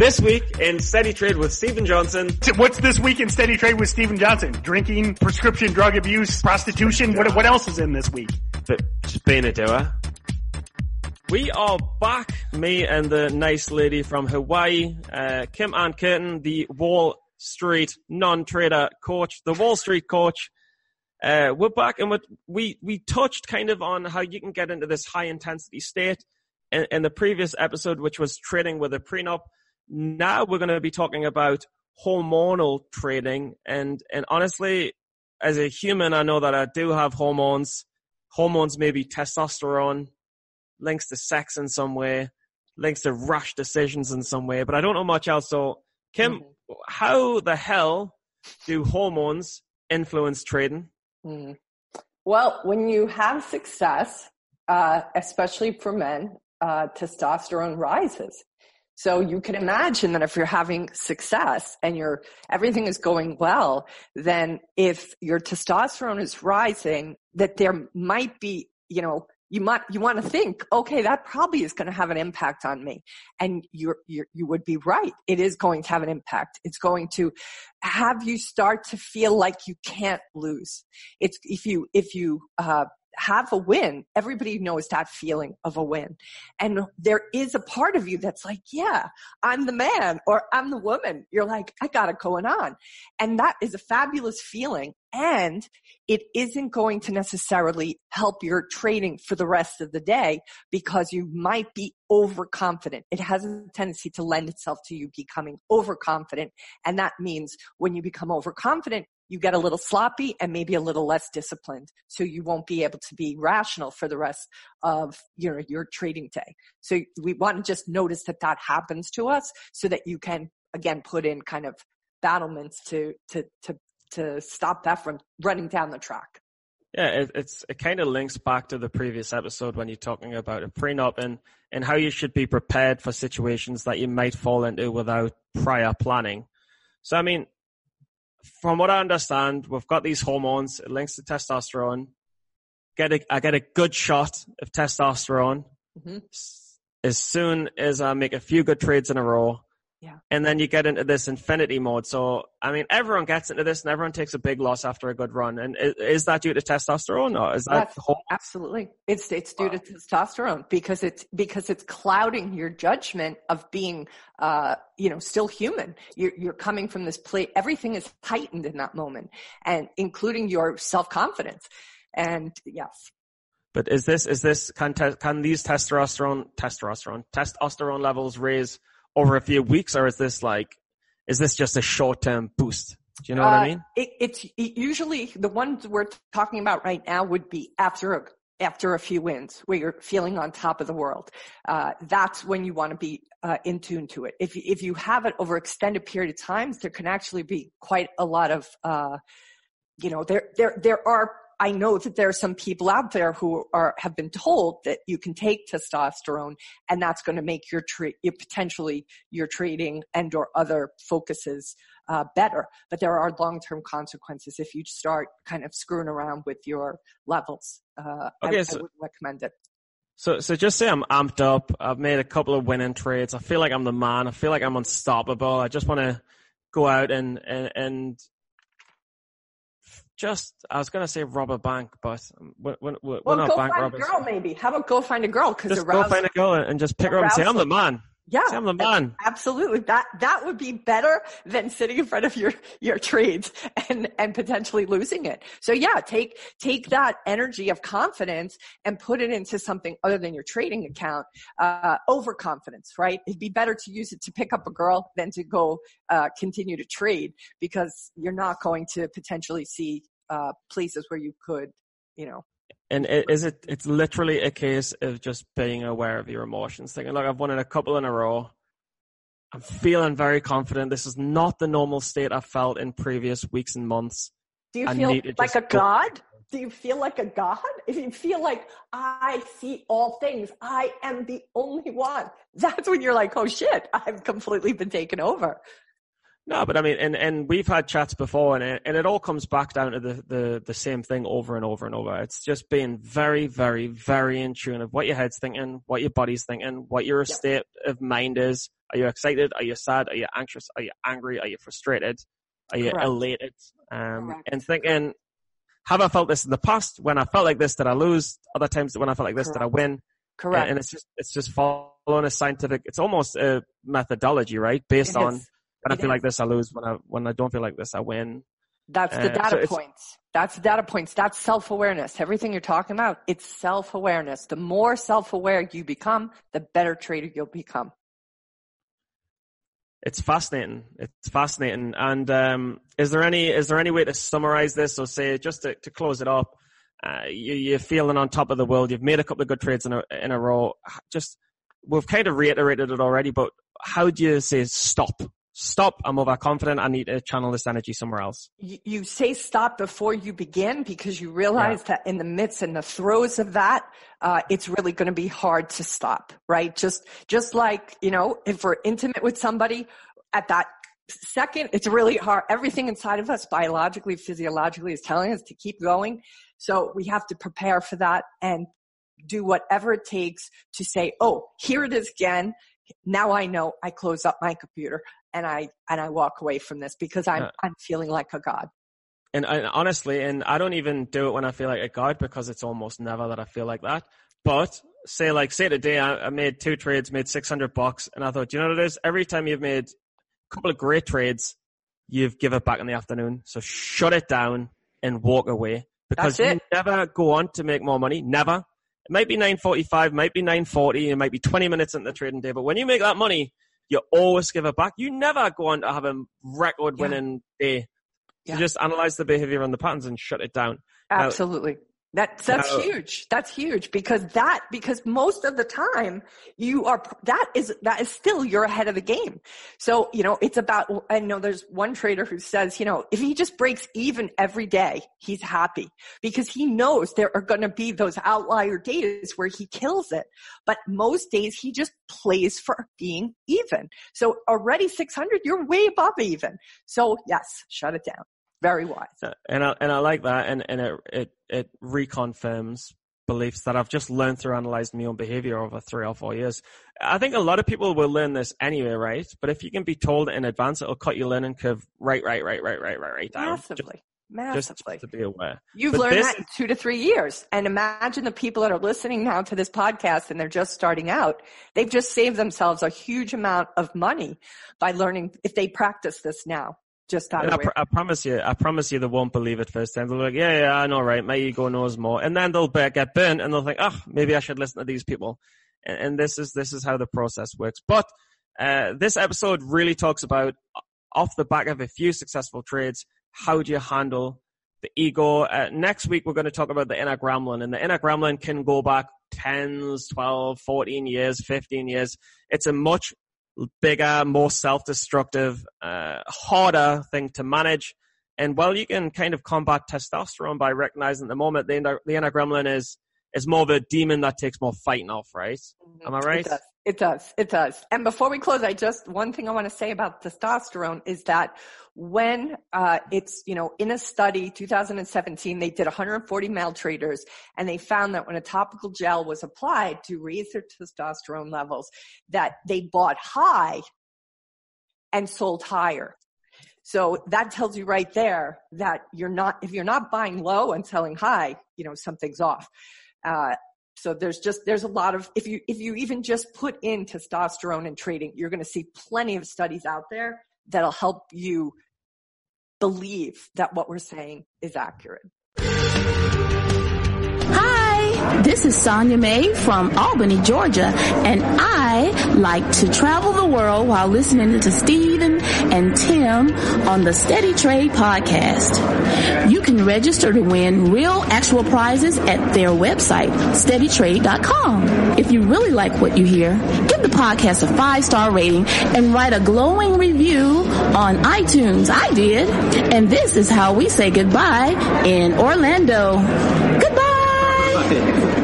This week in Steady Trade with Stephen Johnson. What's this week in Steady Trade with Stephen Johnson? Drinking, prescription drug abuse, prostitution. What, what else is in this week? But just being a doer. We are back, me and the nice lady from Hawaii, uh, Kim Ann Curtin, the Wall Street non-trader coach, the Wall Street coach. Uh, we're back and we, we touched kind of on how you can get into this high intensity state in, in the previous episode, which was trading with a prenup. Now we're going to be talking about hormonal trading. And, and honestly, as a human, I know that I do have hormones. Hormones maybe testosterone, links to sex in some way, links to rash decisions in some way, but I don't know much else. So, Kim, mm-hmm. how the hell do hormones influence trading? Mm. Well, when you have success, uh, especially for men, uh, testosterone rises. So you can imagine that if you're having success and your everything is going well, then if your testosterone is rising, that there might be, you know, you might you want to think, okay, that probably is going to have an impact on me, and you're, you're you would be right. It is going to have an impact. It's going to have you start to feel like you can't lose. It's if you if you uh, have a win, everybody knows that feeling of a win. And there is a part of you that's like, yeah, I'm the man or I'm the woman. You're like, I got it going on. And that is a fabulous feeling. And it isn't going to necessarily help your trading for the rest of the day because you might be overconfident. It has a tendency to lend itself to you becoming overconfident. And that means when you become overconfident, you get a little sloppy and maybe a little less disciplined. So you won't be able to be rational for the rest of your, your trading day. So we want to just notice that that happens to us so that you can again put in kind of battlements to, to, to, to stop that from running down the track. Yeah, it, it's it kind of links back to the previous episode when you're talking about a prenup and and how you should be prepared for situations that you might fall into without prior planning. So I mean, from what I understand, we've got these hormones. It links to testosterone. Get a, I get a good shot of testosterone mm-hmm. as soon as I make a few good trades in a row. Yeah. And then you get into this infinity mode. So, I mean, everyone gets into this and everyone takes a big loss after a good run. And is, is that due to testosterone or is that whole- Absolutely. It's, it's due wow. to testosterone because it's, because it's clouding your judgment of being, uh, you know, still human. You're, you're coming from this place. Everything is heightened in that moment and including your self-confidence. And yes. But is this, is this, can, te- can these testosterone, testosterone, testosterone levels raise over a few weeks, or is this like, is this just a short term boost? Do you know what I uh, mean? It, it's it usually the ones we're talking about right now would be after a after a few wins where you're feeling on top of the world. Uh, that's when you want to be uh, in tune to it. If if you have it over extended period of times, there can actually be quite a lot of, uh, you know, there there there are I know that there are some people out there who are have been told that you can take testosterone and that's going to make your tra- potentially your trading and or other focuses uh, better. But there are long term consequences if you start kind of screwing around with your levels. Uh, okay, I, so- I would recommend it. So, so just say I'm amped up. I've made a couple of winning trades. I feel like I'm the man. I feel like I'm unstoppable. I just want to go out and, and, and just I was gonna say rob a bank, but we're, we're, we're well, not go bank find robbers. a girl, maybe. How about go find a girl? Because just go find a girl and just pick her up and say, "I'm the man." Yeah, say, I'm the man. Absolutely, that that would be better than sitting in front of your your trades and and potentially losing it. So yeah, take take that energy of confidence and put it into something other than your trading account. Uh, overconfidence, right? It'd be better to use it to pick up a girl than to go uh, continue to trade because you're not going to potentially see uh, places where you could, you know. And is it? It's literally a case of just being aware of your emotions, thinking, "Look, I've won it a couple in a row. I'm feeling very confident. This is not the normal state I've felt in previous weeks and months. Do you I feel like a god? Do you feel like a god? If you feel like I see all things, I am the only one. That's when you're like, oh shit, I've completely been taken over. No, but I mean, and, and we've had chats before, and it, and it all comes back down to the, the, the same thing over and over and over. It's just being very, very, very in tune of what your head's thinking, what your body's thinking, what your state of mind is. Are you excited? Are you sad? Are you anxious? Are you angry? Are you frustrated? Are you Correct. elated? Um, and thinking, have I felt this in the past? When I felt like this, did I lose? Other times when I felt like this, Correct. did I win? Correct. And it's just, it's just following a scientific, it's almost a methodology, right? Based it on is when I feel is. like this, I lose. When I when I don't feel like this, I win. That's the uh, data so points. That's the data points. That's self awareness. Everything you're talking about, it's self awareness. The more self aware you become, the better trader you'll become. It's fascinating. It's fascinating. And um, is there any is there any way to summarize this or say just to, to close it up? Uh, you, are feeling on top of the world. You've made a couple of good trades in a in a row. Just we've kind of reiterated it already, but how do you say stop? Stop. I'm overconfident. I need to channel this energy somewhere else. You, you say stop before you begin because you realize yeah. that in the midst and the throes of that, uh, it's really going to be hard to stop, right? Just, just like, you know, if we're intimate with somebody at that second, it's really hard. Everything inside of us biologically, physiologically is telling us to keep going. So we have to prepare for that and do whatever it takes to say, oh, here it is again. Now I know I close up my computer and I and I walk away from this because I'm yeah. I'm feeling like a god. And, and honestly, and I don't even do it when I feel like a god because it's almost never that I feel like that. But say like say today I, I made two trades, made six hundred bucks, and I thought, you know what it is? Every time you've made a couple of great trades, you've give it back in the afternoon. So shut it down and walk away because you never go on to make more money. Never. It might be 945, might be 940, it might be 20 minutes in the trading day, but when you make that money, you always give it back. You never go on to have a record winning yeah. day. Yeah. You just analyze the behavior and the patterns and shut it down. Absolutely. Now, that's that's no. huge. That's huge because that because most of the time you are that is that is still you're ahead of the game. So you know it's about. I know there's one trader who says you know if he just breaks even every day he's happy because he knows there are going to be those outlier days where he kills it. But most days he just plays for being even. So already 600, you're way above even. So yes, shut it down. Very wise. Uh, and I, and I like that. And, and it, it, it reconfirms beliefs that I've just learned through analyzing my own behavior over three or four years. I think a lot of people will learn this anyway, right? But if you can be told in advance, it'll cut your learning curve right, right, right, right, right, right, right down. Massively. Just, Massively. Just to be aware. You've but learned this, that in two to three years. And imagine the people that are listening now to this podcast and they're just starting out. They've just saved themselves a huge amount of money by learning if they practice this now. Just out I, pr- I, promise you, I promise you, they won't believe it first time. They'll be like, yeah, yeah, I know, right? My ego knows more, and then they'll get burnt, and they'll think, oh, maybe I should listen to these people. And, and this is this is how the process works. But uh, this episode really talks about off the back of a few successful trades, how do you handle the ego? Uh, next week, we're going to talk about the inner gremlin, and the inner gremlin can go back 10s, 12, 14 years, 15 years. It's a much bigger, more self-destructive, uh, harder thing to manage. And while you can kind of combat testosterone by recognizing the moment the inner, the inner gremlin is is more of a demon that takes more fighting off, right? Mm-hmm. Am I right? It does. It does. It does. And before we close, I just one thing I want to say about testosterone is that when uh, it's you know in a study 2017 they did 140 male traders and they found that when a topical gel was applied to raise their testosterone levels that they bought high and sold higher so that tells you right there that you're not if you're not buying low and selling high you know something's off uh, so there's just there's a lot of if you if you even just put in testosterone and trading you're going to see plenty of studies out there that'll help you believe that what we're saying is accurate. Hi, this is Sonia May from Albany, Georgia, and I like to travel the world while listening to Stephen and Tim on the Steady Trade podcast. You can register to win real actual prizes at their website, steadytrade.com. If you really like what you hear, give the podcast a five star rating and write a glowing review on iTunes. I did. And this is how we say goodbye in Orlando. Goodbye. 对。